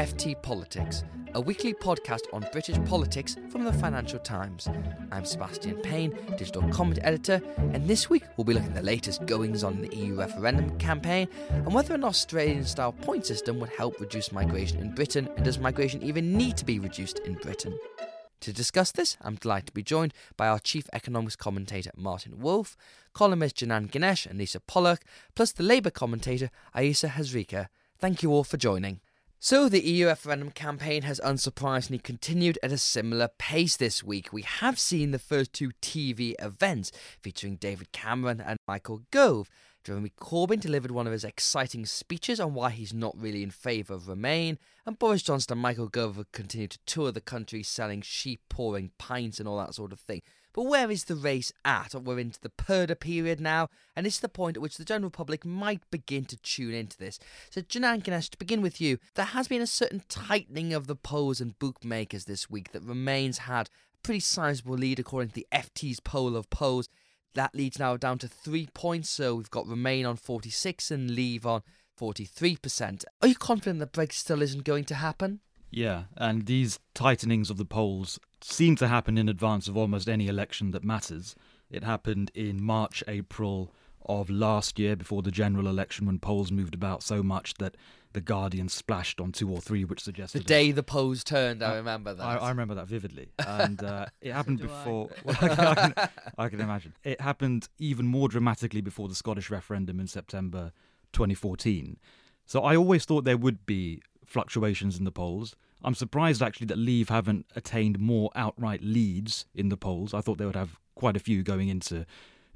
FT Politics, a weekly podcast on British politics from the Financial Times. I'm Sebastian Payne, digital comment editor, and this week we'll be looking at the latest goings on in the EU referendum campaign and whether an Australian style point system would help reduce migration in Britain, and does migration even need to be reduced in Britain? To discuss this, I'm delighted to be joined by our chief economics commentator Martin Wolf, columnist Janan Ganesh and Lisa Pollack, plus the Labour commentator Ayesha Hazarika. Thank you all for joining. So, the EU referendum campaign has unsurprisingly continued at a similar pace this week. We have seen the first two TV events featuring David Cameron and Michael Gove. Jeremy Corbyn delivered one of his exciting speeches on why he's not really in favour of Remain, and Boris Johnson and Michael Gove have continued to tour the country selling sheep pouring pints and all that sort of thing. But where is the race at? We're into the Purdah period now, and it's the point at which the general public might begin to tune into this. So, Janan Ganesh, to begin with you, there has been a certain tightening of the polls and bookmakers this week that Remain's had a pretty sizable lead according to the FT's poll of polls. That leads now down to three points, so we've got Remain on 46 and Leave on 43%. Are you confident that Brexit still isn't going to happen? Yeah, and these tightenings of the polls seem to happen in advance of almost any election that matters. It happened in March, April of last year before the general election when polls moved about so much that the Guardian splashed on two or three, which suggested the day the polls turned. I remember that. I, I remember that vividly, and uh, it happened so before. I. Well, I, I, can, I can imagine it happened even more dramatically before the Scottish referendum in September 2014. So I always thought there would be fluctuations in the polls. I'm surprised actually that Leave haven't attained more outright leads in the polls. I thought they would have quite a few going into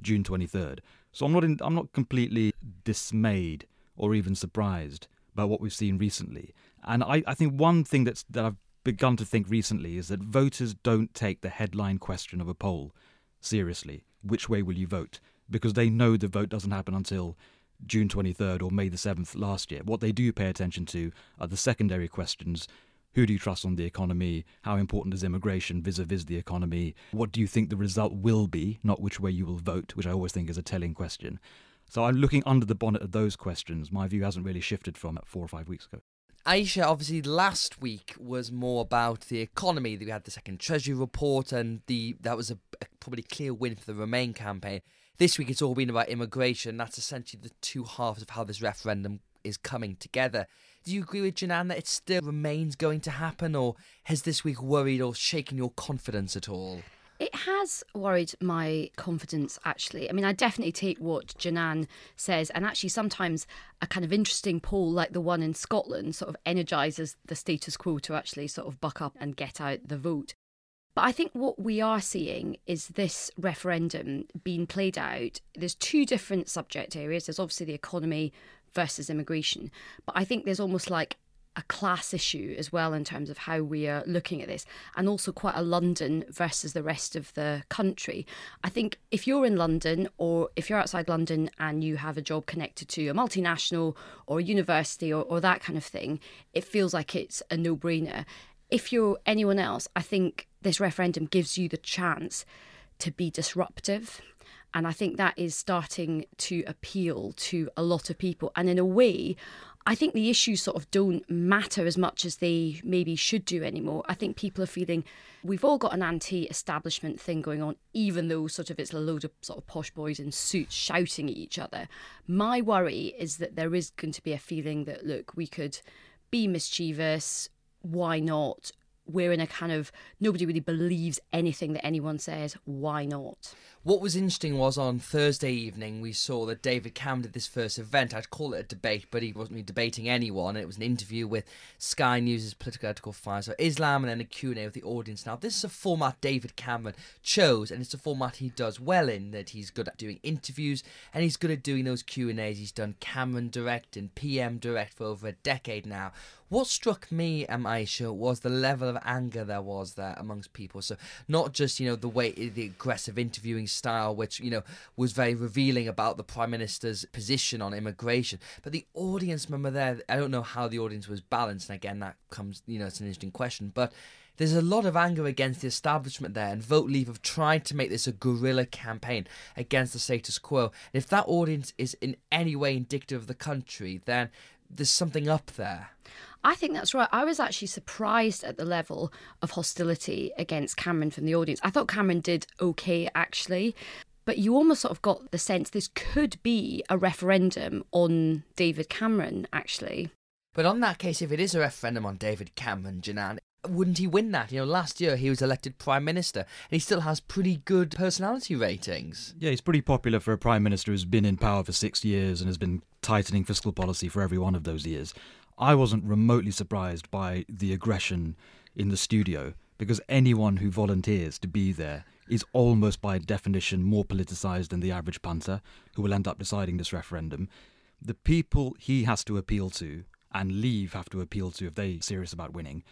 June 23rd. So I'm not in, I'm not completely dismayed or even surprised by what we've seen recently. And I, I think one thing that's that I've begun to think recently is that voters don't take the headline question of a poll seriously. Which way will you vote? Because they know the vote doesn't happen until June 23rd or May the 7th last year. What they do pay attention to are the secondary questions. Who do you trust on the economy? How important is immigration vis a vis the economy? What do you think the result will be, not which way you will vote, which I always think is a telling question. So I'm looking under the bonnet of those questions. My view hasn't really shifted from four or five weeks ago. Ayesha, obviously, last week was more about the economy. We had the second Treasury report, and the that was a, a probably clear win for the Remain campaign. This week, it's all been about immigration. That's essentially the two halves of how this referendum is coming together. Do you agree with Janan that it still remains going to happen, or has this week worried or shaken your confidence at all? It has worried my confidence, actually. I mean, I definitely take what Janan says, and actually, sometimes a kind of interesting poll like the one in Scotland sort of energises the status quo to actually sort of buck up and get out the vote. But I think what we are seeing is this referendum being played out. There's two different subject areas. There's obviously the economy versus immigration. But I think there's almost like a class issue as well in terms of how we are looking at this, and also quite a London versus the rest of the country. I think if you're in London or if you're outside London and you have a job connected to a multinational or a university or, or that kind of thing, it feels like it's a no brainer. If you're anyone else, I think this referendum gives you the chance to be disruptive. And I think that is starting to appeal to a lot of people. And in a way, I think the issues sort of don't matter as much as they maybe should do anymore. I think people are feeling we've all got an anti establishment thing going on, even though sort of it's a load of sort of posh boys in suits shouting at each other. My worry is that there is going to be a feeling that, look, we could be mischievous. Why not? We're in a kind of nobody really believes anything that anyone says. Why not? What was interesting was on Thursday evening we saw that David Cameron did this first event. I'd call it a debate, but he wasn't really debating anyone. It was an interview with Sky News' political editorial Faisal Islam and then a Q&A with the audience. Now, this is a format David Cameron chose, and it's a format he does well in, that he's good at doing interviews, and he's good at doing those Q&As. He's done Cameron Direct and PM Direct for over a decade now. What struck me, um, Ayesha, was the level of anger there was there amongst people. So not just you know the way the aggressive interviewing style, which you know was very revealing about the prime minister's position on immigration, but the audience member there. I don't know how the audience was balanced. And again, that comes you know it's an interesting question, but there's a lot of anger against the establishment there, and Vote Leave have tried to make this a guerrilla campaign against the status quo. And if that audience is in any way indicative of the country, then there's something up there. I think that's right. I was actually surprised at the level of hostility against Cameron from the audience. I thought Cameron did okay, actually. But you almost sort of got the sense this could be a referendum on David Cameron, actually. But on that case, if it is a referendum on David Cameron, Janan, wouldn't he win that? You know, last year he was elected prime minister, and he still has pretty good personality ratings. Yeah, he's pretty popular for a prime minister who's been in power for six years and has been tightening fiscal policy for every one of those years. I wasn't remotely surprised by the aggression in the studio because anyone who volunteers to be there is almost by definition more politicised than the average punter who will end up deciding this referendum. The people he has to appeal to and leave have to appeal to if they're serious about winning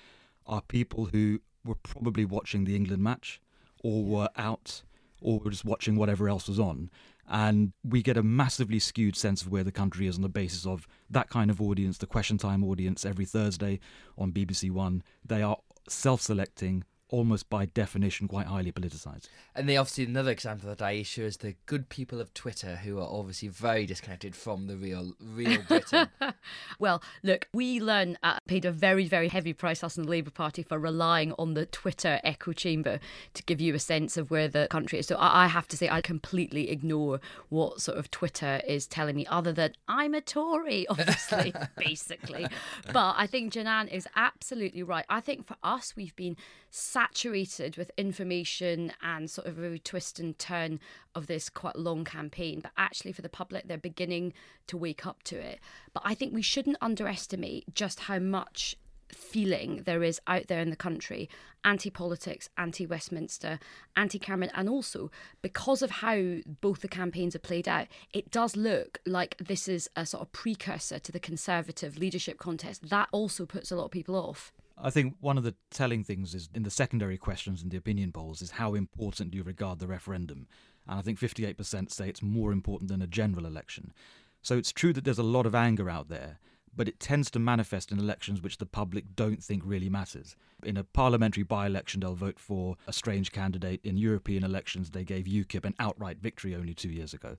are people who were probably watching the England match or were out or were just watching whatever else was on and we get a massively skewed sense of where the country is on the basis of that kind of audience, the question time audience every Thursday on BBC One. They are self selecting, almost by definition quite highly politicised. And they obviously another example that I issue is the good people of Twitter who are obviously very disconnected from the real real Britain. well, look, we learn uh, paid a very very heavy price us in the Labour Party for relying on the Twitter echo chamber to give you a sense of where the country is. So I, I have to say I completely ignore what sort of Twitter is telling me, other than I'm a Tory, obviously, basically. But I think Janan is absolutely right. I think for us, we've been saturated with information and sort of a twist and turn of this quite long campaign. But actually, for the public, they're beginning to wake up to it. But I think we shouldn't underestimate just how much feeling there is out there in the country anti politics, anti Westminster, anti Cameron, and also because of how both the campaigns are played out, it does look like this is a sort of precursor to the Conservative leadership contest. That also puts a lot of people off. I think one of the telling things is in the secondary questions in the opinion polls is how important do you regard the referendum? And I think 58% say it's more important than a general election. So it's true that there's a lot of anger out there, but it tends to manifest in elections which the public don't think really matters. In a parliamentary by election, they'll vote for a strange candidate. In European elections, they gave UKIP an outright victory only two years ago.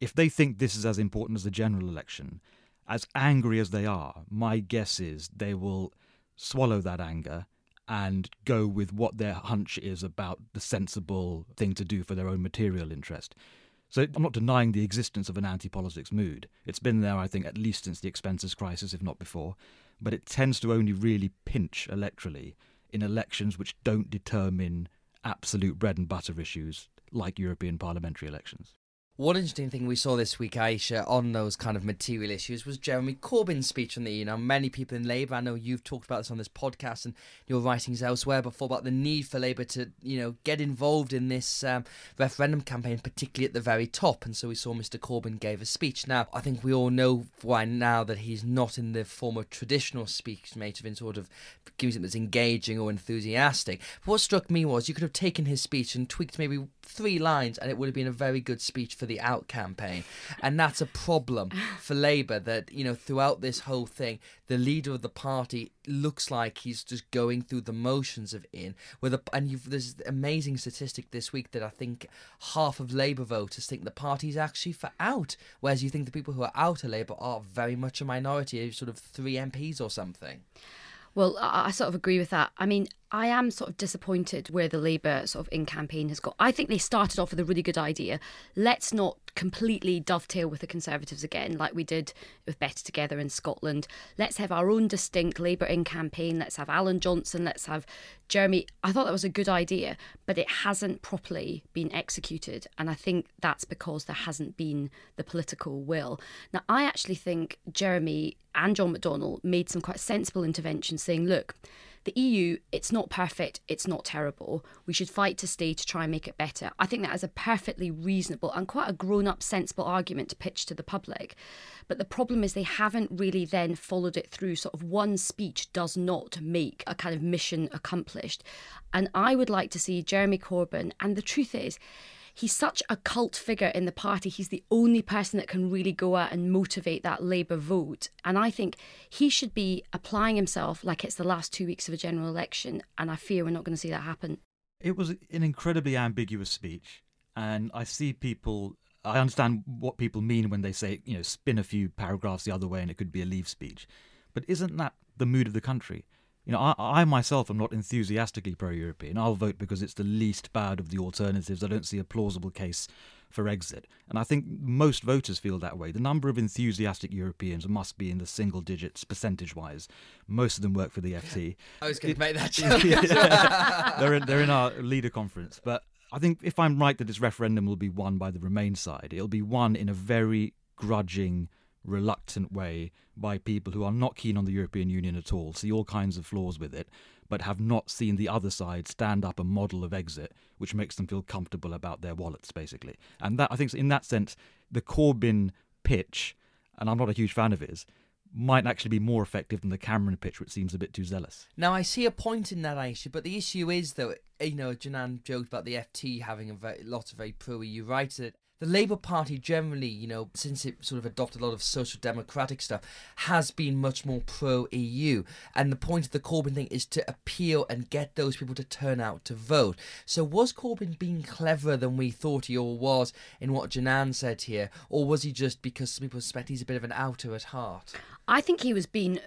If they think this is as important as the general election, as angry as they are, my guess is they will swallow that anger and go with what their hunch is about the sensible thing to do for their own material interest. So I'm not denying the existence of an anti politics mood. It's been there, I think, at least since the expenses crisis, if not before. But it tends to only really pinch electorally in elections which don't determine absolute bread and butter issues like European parliamentary elections. One interesting thing we saw this week, Ayesha, on those kind of material issues was Jeremy Corbyn's speech on the EU. Now, many people in Labour, I know you've talked about this on this podcast and your writings elsewhere before about the need for Labour to, you know, get involved in this um, referendum campaign, particularly at the very top. And so we saw Mr. Corbyn gave a speech. Now, I think we all know why now that he's not in the form of traditional speech made of in sort of giving something that's engaging or enthusiastic. But what struck me was you could have taken his speech and tweaked maybe three lines, and it would have been a very good speech for the Out campaign. And that's a problem for Labour that, you know, throughout this whole thing, the leader of the party looks like he's just going through the motions of in. With a, and you've, there's amazing statistic this week that I think half of Labour voters think the party's actually for out, whereas you think the people who are out of Labour are very much a minority, sort of three MPs or something. Well, I, sort of agree with that. I mean, I am sort of disappointed where the Labour sort of in campaign has got. I think they started off with a really good idea. Let's not completely dovetail with the Conservatives again, like we did with Better Together in Scotland. Let's have our own distinct Labour in campaign. Let's have Alan Johnson. Let's have Jeremy. I thought that was a good idea, but it hasn't properly been executed. And I think that's because there hasn't been the political will. Now, I actually think Jeremy and John McDonnell made some quite sensible interventions saying, look, the EU, it's not perfect, it's not terrible. We should fight to stay to try and make it better. I think that is a perfectly reasonable and quite a grown up, sensible argument to pitch to the public. But the problem is they haven't really then followed it through. Sort of one speech does not make a kind of mission accomplished. And I would like to see Jeremy Corbyn, and the truth is, he's such a cult figure in the party. He's the only person that can really go out and motivate that Labour vote. And I think he should be applying himself like it's the last two weeks of a general election. And I fear we're not going to see that happen. It was an incredibly ambiguous speech. And I see people, I understand what people mean when they say, you know, spin a few paragraphs the other way and it could be a leave speech. But isn't that the mood of the country? You know, I, I myself am not enthusiastically pro European. I'll vote because it's the least bad of the alternatives. I don't see a plausible case for exit. And I think most voters feel that way. The number of enthusiastic Europeans must be in the single digits percentage wise. Most of them work for the FT. I was going to make that joke. they're, in, they're in our leader conference. But I think if I'm right that this referendum will be won by the Remain side, it'll be won in a very grudging, reluctant way by people who are not keen on the European Union at all, see all kinds of flaws with it, but have not seen the other side stand up a model of exit which makes them feel comfortable about their wallets, basically. And that I think, in that sense, the Corbyn pitch, and I'm not a huge fan of his, might actually be more effective than the Cameron pitch, which seems a bit too zealous. Now, I see a point in that, Ayesha, but the issue is, though, you know, Janan joked about the FT having a very, lot of very pro EU rights the Labour Party generally, you know, since it sort of adopted a lot of social democratic stuff, has been much more pro EU. And the point of the Corbyn thing is to appeal and get those people to turn out to vote. So was Corbyn being cleverer than we thought he all was in what Janan said here? Or was he just because some people suspect he's a bit of an outer at heart? I think he was being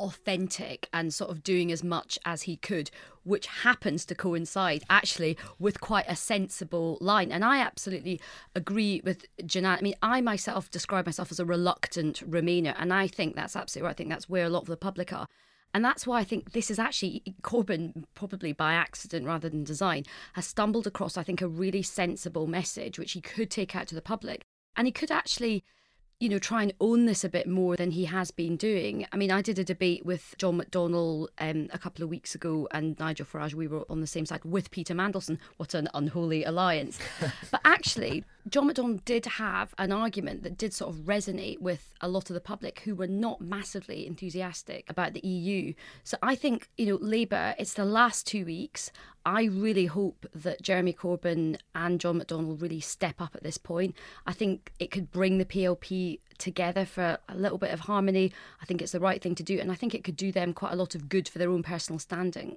authentic and sort of doing as much as he could, which happens to coincide actually with quite a sensible line. And I absolutely agree with Janan. I mean, I myself describe myself as a reluctant Remainer, and I think that's absolutely right. I think that's where a lot of the public are. And that's why I think this is actually Corbyn, probably by accident rather than design, has stumbled across, I think, a really sensible message which he could take out to the public. And he could actually you know, try and own this a bit more than he has been doing. I mean, I did a debate with John McDonnell um, a couple of weeks ago and Nigel Farage. We were on the same side with Peter Mandelson. What an unholy alliance. but actually, John McDonnell did have an argument that did sort of resonate with a lot of the public who were not massively enthusiastic about the EU. So I think, you know, Labour, it's the last two weeks. I really hope that Jeremy Corbyn and John McDonnell really step up at this point. I think it could bring the PLP together for a little bit of harmony. I think it's the right thing to do, and I think it could do them quite a lot of good for their own personal standing.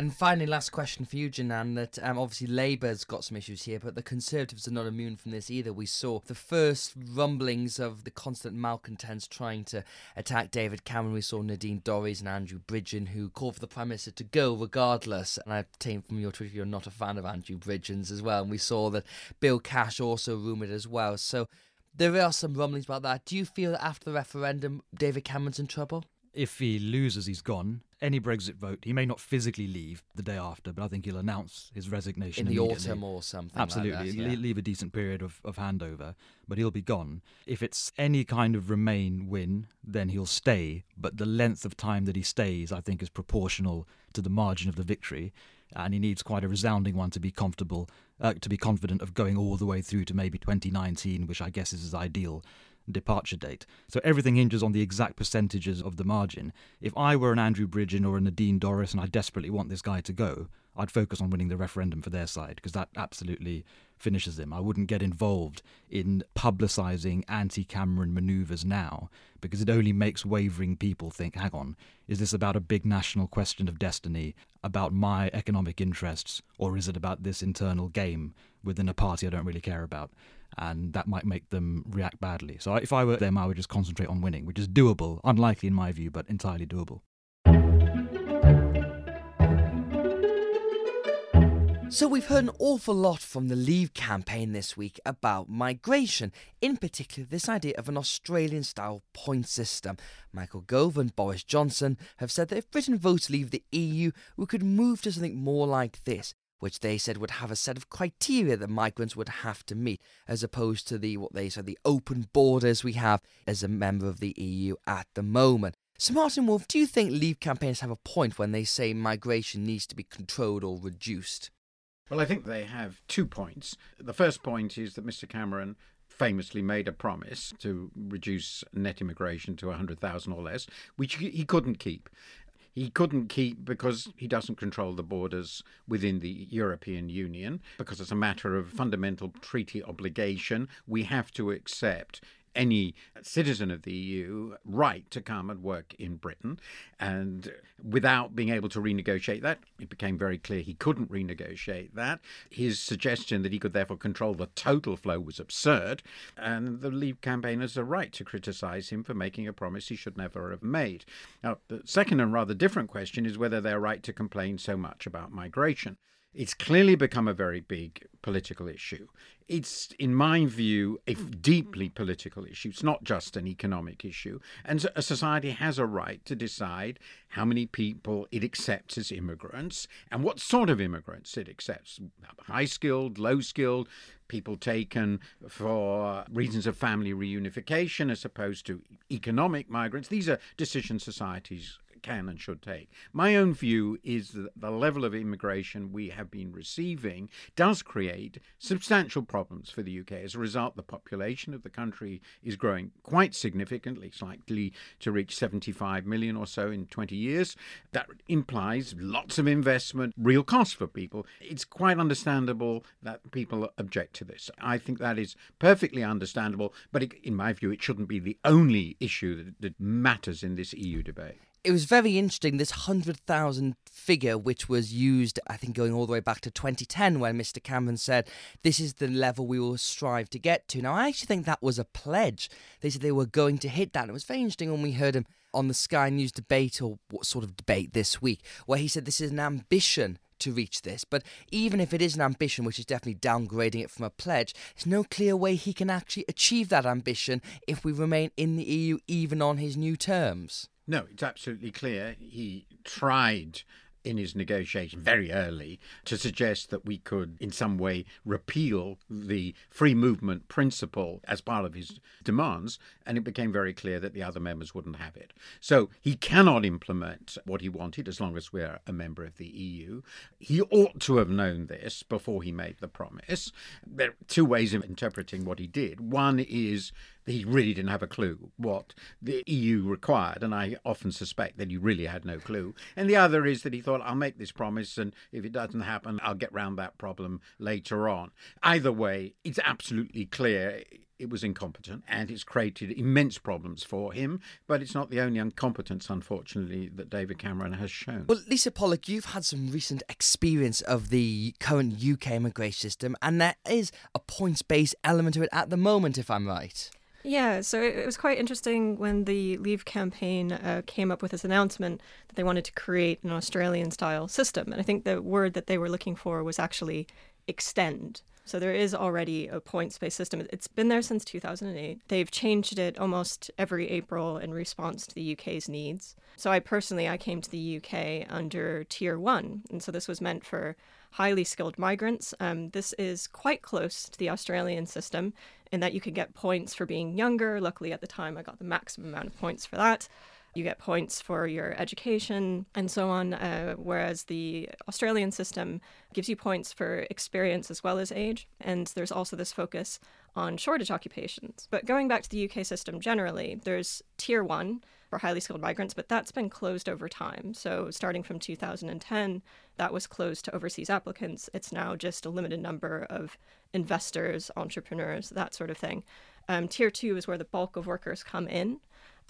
And finally, last question for you, Janan. That um, obviously Labour's got some issues here, but the Conservatives are not immune from this either. We saw the first rumblings of the constant malcontents trying to attack David Cameron. We saw Nadine Dorries and Andrew Bridgen, who called for the Prime Minister to go regardless. And I obtained from your Twitter you're not a fan of Andrew Bridgens as well. And we saw that Bill Cash also rumoured as well. So there are some rumblings about that. Do you feel that after the referendum, David Cameron's in trouble? If he loses, he's gone. Any Brexit vote, he may not physically leave the day after, but I think he'll announce his resignation in the autumn or something. Absolutely, like that, yeah. leave a decent period of, of handover, but he'll be gone. If it's any kind of Remain win, then he'll stay. But the length of time that he stays, I think, is proportional to the margin of the victory, and he needs quite a resounding one to be comfortable, uh, to be confident of going all the way through to maybe 2019, which I guess is his ideal departure date. So everything hinges on the exact percentages of the margin. If I were an Andrew Bridgen or a Nadine Dorries and I desperately want this guy to go, I'd focus on winning the referendum for their side because that absolutely finishes him. I wouldn't get involved in publicising anti Cameron manoeuvres now because it only makes wavering people think hang on, is this about a big national question of destiny, about my economic interests, or is it about this internal game within a party I don't really care about? And that might make them react badly. So if I were them, I would just concentrate on winning, which is doable, unlikely in my view, but entirely doable. So, we've heard an awful lot from the Leave campaign this week about migration, in particular, this idea of an Australian style point system. Michael Gove and Boris Johnson have said that if Britain votes to leave the EU, we could move to something more like this. Which they said would have a set of criteria that migrants would have to meet, as opposed to the what they said the open borders we have as a member of the EU at the moment. So, Martin Wolf, do you think Leave campaigners have a point when they say migration needs to be controlled or reduced? Well, I think they have two points. The first point is that Mr. Cameron famously made a promise to reduce net immigration to 100,000 or less, which he couldn't keep. He couldn't keep because he doesn't control the borders within the European Union, because it's a matter of fundamental treaty obligation. We have to accept any citizen of the EU right to come and work in Britain. And without being able to renegotiate that, it became very clear he couldn't renegotiate that. His suggestion that he could therefore control the total flow was absurd. And the Leave campaigners are right to criticise him for making a promise he should never have made. Now, the second and rather different question is whether they're right to complain so much about migration. It's clearly become a very big political issue. It's, in my view, a deeply political issue. It's not just an economic issue. And a society has a right to decide how many people it accepts as immigrants and what sort of immigrants it accepts high skilled, low skilled, people taken for reasons of family reunification as opposed to economic migrants. These are decisions societies can and should take. My own view is that the level of immigration we have been receiving does create substantial problems for the UK. As a result, the population of the country is growing quite significantly. It's likely to reach 75 million or so in 20 years. That implies lots of investment, real cost for people. It's quite understandable that people object to this. I think that is perfectly understandable, but it, in my view, it shouldn't be the only issue that, that matters in this EU debate it was very interesting this 100,000 figure, which was used, I think, going all the way back to 2010 when Mr. Cameron said, This is the level we will strive to get to. Now, I actually think that was a pledge. They said they were going to hit that. And it was very interesting when we heard him on the Sky News debate, or what sort of debate this week, where he said this is an ambition to reach this. But even if it is an ambition, which is definitely downgrading it from a pledge, there's no clear way he can actually achieve that ambition if we remain in the EU, even on his new terms. No, it's absolutely clear. He tried in his negotiation very early to suggest that we could, in some way, repeal the free movement principle as part of his demands, and it became very clear that the other members wouldn't have it. So he cannot implement what he wanted as long as we're a member of the EU. He ought to have known this before he made the promise. There are two ways of interpreting what he did. One is he really didn't have a clue what the EU required, and I often suspect that he really had no clue. And the other is that he thought, I'll make this promise, and if it doesn't happen, I'll get round that problem later on. Either way, it's absolutely clear it was incompetent and it's created immense problems for him. But it's not the only incompetence, unfortunately, that David Cameron has shown. Well, Lisa Pollack, you've had some recent experience of the current UK immigration system, and there is a points based element to it at the moment, if I'm right. Yeah, so it, was quite interesting when the Leave campaign uh, came up with this announcement that they wanted to create an Australian style system. And I think the word that they were looking for was actually extend. So there is already a points based system. It's been there since 2008. They've changed it almost every April in response to the UK's needs. So I personally I came to the UK under tier 1, and so this was meant for highly skilled migrants. Um, this is quite close to the Australian system in that you can get points for being younger. Luckily, at the time, I got the maximum amount of points for that. You get points for your education and so on, uh, whereas the Australian system gives you points for experience as well as age. And there's also this focus on shortage occupations. But going back to the UK system generally, there's tier one, for highly skilled migrants, but that's been closed over time. So starting from 2010, that was closed to overseas applicants. It's now just a limited number of investors, entrepreneurs, that sort of thing. Um, tier two is where the bulk of workers come in.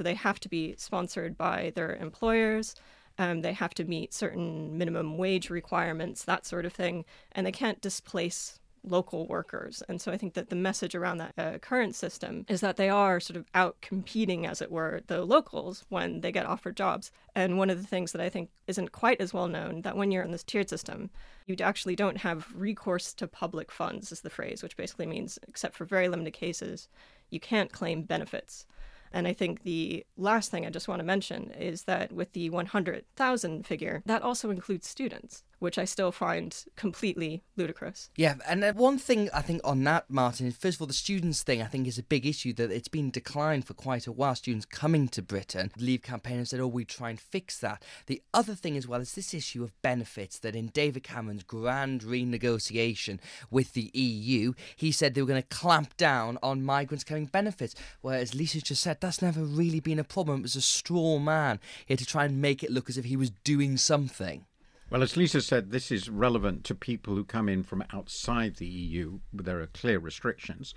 So they have to be sponsored by their employers. Um, they have to meet certain minimum wage requirements, that sort of thing, and they can't displace local workers. And so I think that the message around that uh, current system is that they are sort of out competing, as it were, the locals when they get offered jobs. And one of the things that I think isn't quite as well known that when you're in this tiered system, you actually don't have recourse to public funds, is the phrase, which basically means, except for very limited cases, you can't claim benefits. And I think the last thing I just want to mention is that with the 100,000 figure, that also includes students which I still find completely ludicrous. Yeah, and uh, one thing I think on that, Martin, first of all, the students thing I think is a big issue that it's been declined for quite a while. Students coming to Britain, the Leave campaign have said, oh, we try and fix that. The other thing as well is this issue of benefits that in David Cameron's grand renegotiation with the EU, he said they were going to clamp down on migrants carrying benefits. Whereas Lisa just said that's never really been a problem. It was a straw man here to try and make it look as if he was doing something. Well, as Lisa said, this is relevant to people who come in from outside the EU. There are clear restrictions.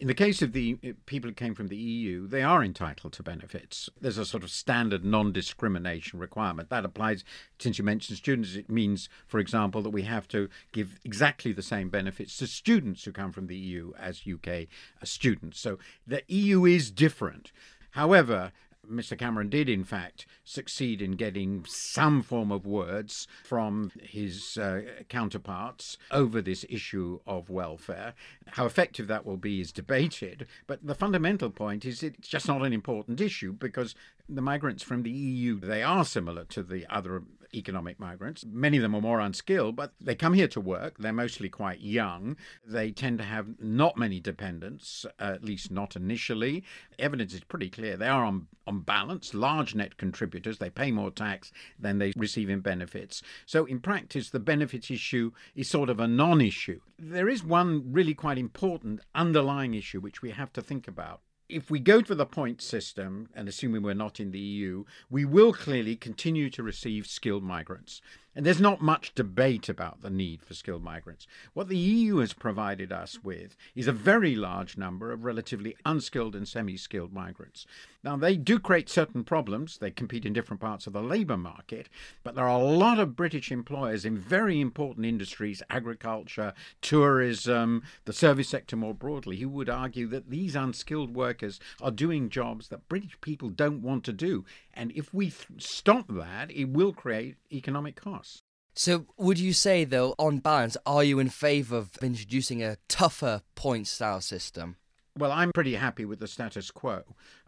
In the case of the uh, people who came from the EU, they are entitled to benefits. There's a sort of standard non discrimination requirement. That applies, since you mentioned students, it means, for example, that we have to give exactly the same benefits to students who come from the EU as UK students. So the EU is different. However, Mr. Cameron did, in fact, succeed in getting some form of words from his uh, counterparts over this issue of welfare. How effective that will be is debated, but the fundamental point is it's just not an important issue because the migrants from the EU, they are similar to the other economic migrants. Many of them are more unskilled, but they come here to work. They're mostly quite young. They tend to have not many dependents, uh, at least not initially. Evidence is pretty clear. They are on, on balance large net contributors. They pay more tax than they receive in benefits. So, in practice, the benefits issue is sort of a non issue. There is one really quite important underlying issue which we have to think about if we go to the point system, and assuming we're not in the EU, we will clearly continue to receive skilled migrants. And there's not much debate about the need for skilled migrants. What the EU has provided us with is a very large number of relatively unskilled and semi skilled migrants. Now, they do create certain problems. They compete in different parts of the labour market, but there are a lot of British employers in very important industries agriculture, tourism, the service sector more broadly who would argue that these unskilled workers are doing jobs that British people don't want to do. And if we th- stop that, it will create economic costs. So, would you say, though, on balance, are you in favour of introducing a tougher point style system? Well, I'm pretty happy with the status quo.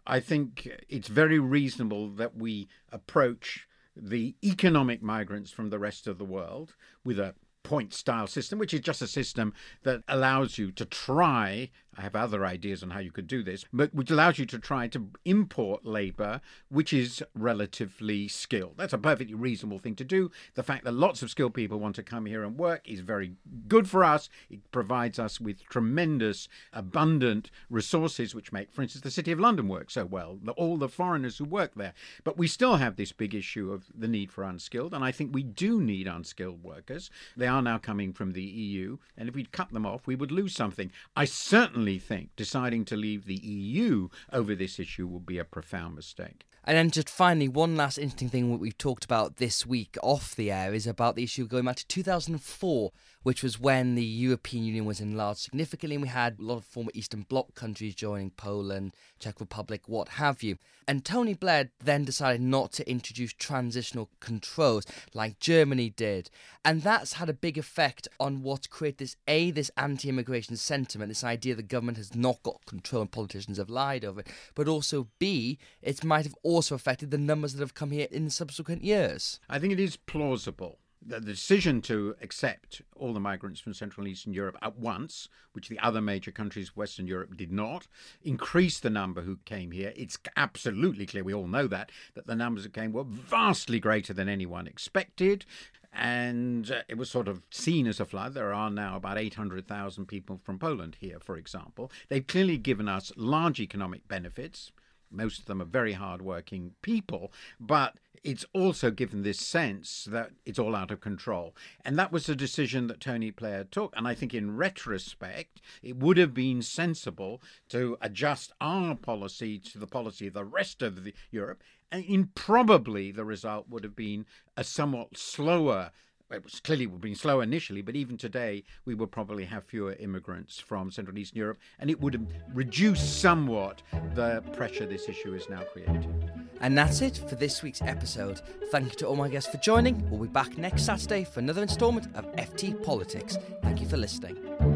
I think it's very reasonable that we approach the economic migrants from the rest of the world with a point style system, which is just a system that allows you to try I have other ideas on how you could do this, but which allows you to try to import labor which is relatively skilled. That's a perfectly reasonable thing to do. The fact that lots of skilled people want to come here and work is very good for us. It provides us with tremendous, abundant resources, which make, for instance, the City of London work so well, all the foreigners who work there. But we still have this big issue of the need for unskilled, and I think we do need unskilled workers. They are now coming from the EU, and if we cut them off, we would lose something. I certainly think deciding to leave the EU over this issue will be a profound mistake. And then just finally, one last interesting thing that we've talked about this week off the air is about the issue going back to 2004, which was when the European Union was enlarged significantly and we had a lot of former Eastern Bloc countries joining Poland, Czech Republic, what have you. And Tony Blair then decided not to introduce transitional controls like Germany did. And that's had a big effect on what created this A, this anti immigration sentiment, this idea the government has not got control and politicians have lied over it, but also B, it might have also affected the numbers that have come here in subsequent years. I think it is plausible the decision to accept all the migrants from Central and Eastern Europe at once, which the other major countries of Western Europe did not, increased the number who came here. It's absolutely clear, we all know that, that the numbers that came were vastly greater than anyone expected. And uh, it was sort of seen as a flood. There are now about 800,000 people from Poland here, for example. They've clearly given us large economic benefits. Most of them are very hardworking people, but it's also given this sense that it's all out of control. And that was a decision that Tony Blair took. And I think in retrospect, it would have been sensible to adjust our policy to the policy of the rest of the, Europe. And in probably the result would have been a somewhat slower it was clearly been slow initially, but even today we will probably have fewer immigrants from Central and Eastern Europe, and it would reduce somewhat the pressure this issue is now creating. And that's it for this week's episode. Thank you to all my guests for joining. We'll be back next Saturday for another instalment of FT Politics. Thank you for listening.